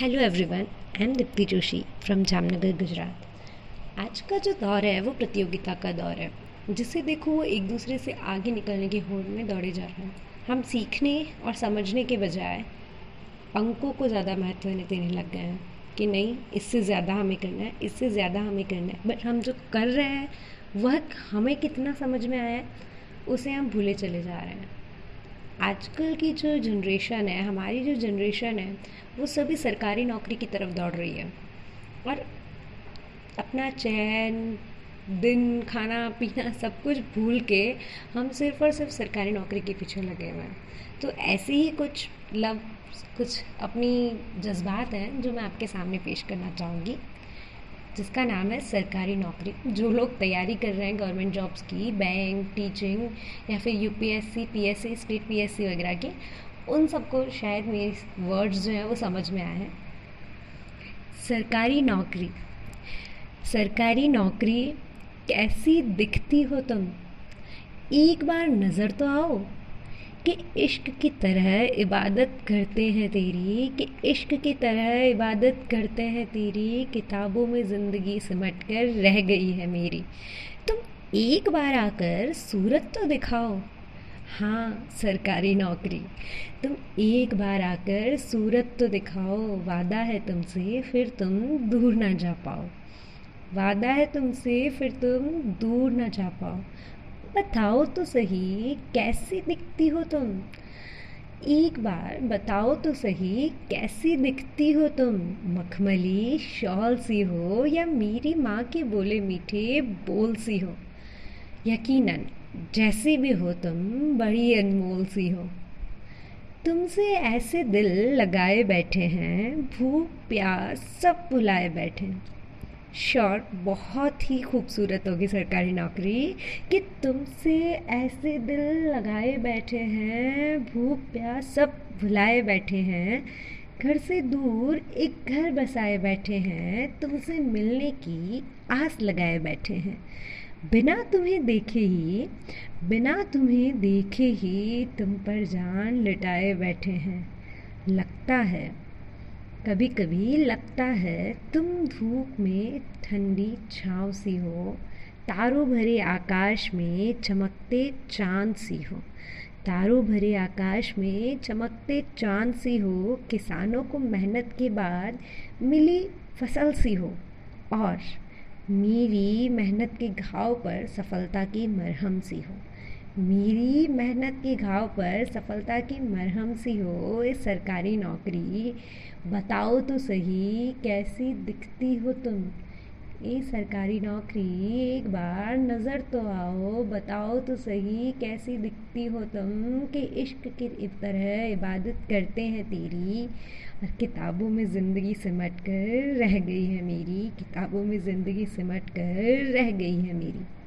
Hello everyone I am Deepti Joshi from Jamnagar Gujarat आज का जो दौर है, वो प्रतियोगिता का दौर है, जिसे देखो वो एक दूसरे से आगे निकलने की होड़ में दौड़े जा रहे हैं। हम सीखने और समझने के बजाय अंकों को ज़्यादा महत्व देने लग गए हैं कि नहीं, इससे ज़्यादा हमें करना है, इससे ज़्यादा हमें करना है। बट हम जो कर रहे हैं, वह हमें कितना समझ में आया है, उसे हम भूले चले जा रहे हैं। आजकल की जो जनरेशन है, हमारी जो जनरेशन है, वो सभी सरकारी नौकरी की तरफ़ दौड़ रही है। और अपना चैन, दिन, खाना, पीना सब कुछ भूल के हम सिर्फ़ और सिर्फ़ सरकारी नौकरी के पीछे लगे हुए हैं। तो ऐसे ही कुछ लव, कुछ अपनी जज्बात हैं, जो मैं आपके सामने पेश करना चाहूँगी। जिसका नाम है सरकारी नौकरी। जो लोग तैयारी कर रहे हैं गवर्नमेंट जॉब्स की, बैंक, टीचिंग या फिर यूपीएससी पीएससी स्टेट पीएससी वगैरह की, उन सबको शायद मेरे वर्ड्स जो हैं वो समझ में आए हैं। सरकारी नौकरी। सरकारी नौकरी कैसी दिखती हो तुम? एक बार नज़र तो आओ। कि इश्क की तरह इबादत करते हैं तेरी, कि इश्क की तरह इबादत करते हैं तेरी, किताबों में ज़िंदगी सिमट कर रह गई है मेरी। तुम एक बार आकर सूरत तो दिखाओ। हाँ सरकारी नौकरी। तुम एक बार आकर सूरत तो दिखाओ, वादा है तुमसे फिर तुम दूर ना जा पाओ। वादा है तुमसे फिर तुम दूर ना जा पाओ। बताओ तो सही, कैसी दिखती हो तुम? एक बार बताओ तो सही, कैसी दिखती हो तुम? मखमली, शॉल सी हो या मेरी माँ के बोले मीठे, बोल सी हो? यकीनन, जैसी भी हो तुम, बड़ी अनमोल सी हो। तुमसे ऐसे दिल लगाए बैठे हैं, भूख, प्यास, सब भुलाए बैठे हैं। शॉर्ट बहुत ही खूबसूरत होगी सरकारी नौकरी कि तुमसे ऐसे दिल लगाए बैठे हैं, भूख प्यास सब भुलाए बैठे हैं। घर से दूर एक घर बसाए बैठे हैं, तुमसे मिलने की आस लगाए बैठे हैं। बिना तुम्हें देखे ही, बिना तुम्हें देखे ही तुम पर जान लिटाए बैठे हैं। लगता है कभी कभी लगता है तुम धूप में ठंडी छाँव सी हो, तारों भरे आकाश में चमकते चाँद सी हो। तारों भरे आकाश में चमकते चाँद सी हो, किसानों को मेहनत के बाद मिली फ़सल सी हो और मेरी मेहनत के घाव पर सफलता की मरहम सी हो। मेरी मेहनत के घाव पर सफलता की मरहम सी हो, इस सरकारी नौकरी। बताओ तो सही, कैसी दिखती हो तुम? ये सरकारी नौकरी, एक बार नज़र तो आओ, बताओ तो सही, कैसी दिखती हो तुम? कि इश्क की तरह इबादत करते हैं तेरी। और किताबों में ज़िंदगी सिमट कर रह गई है मेरी, किताबों में ज़िंदगी सिमट कर रह गई है मेरी।